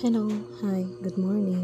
Hello, hi, good morning.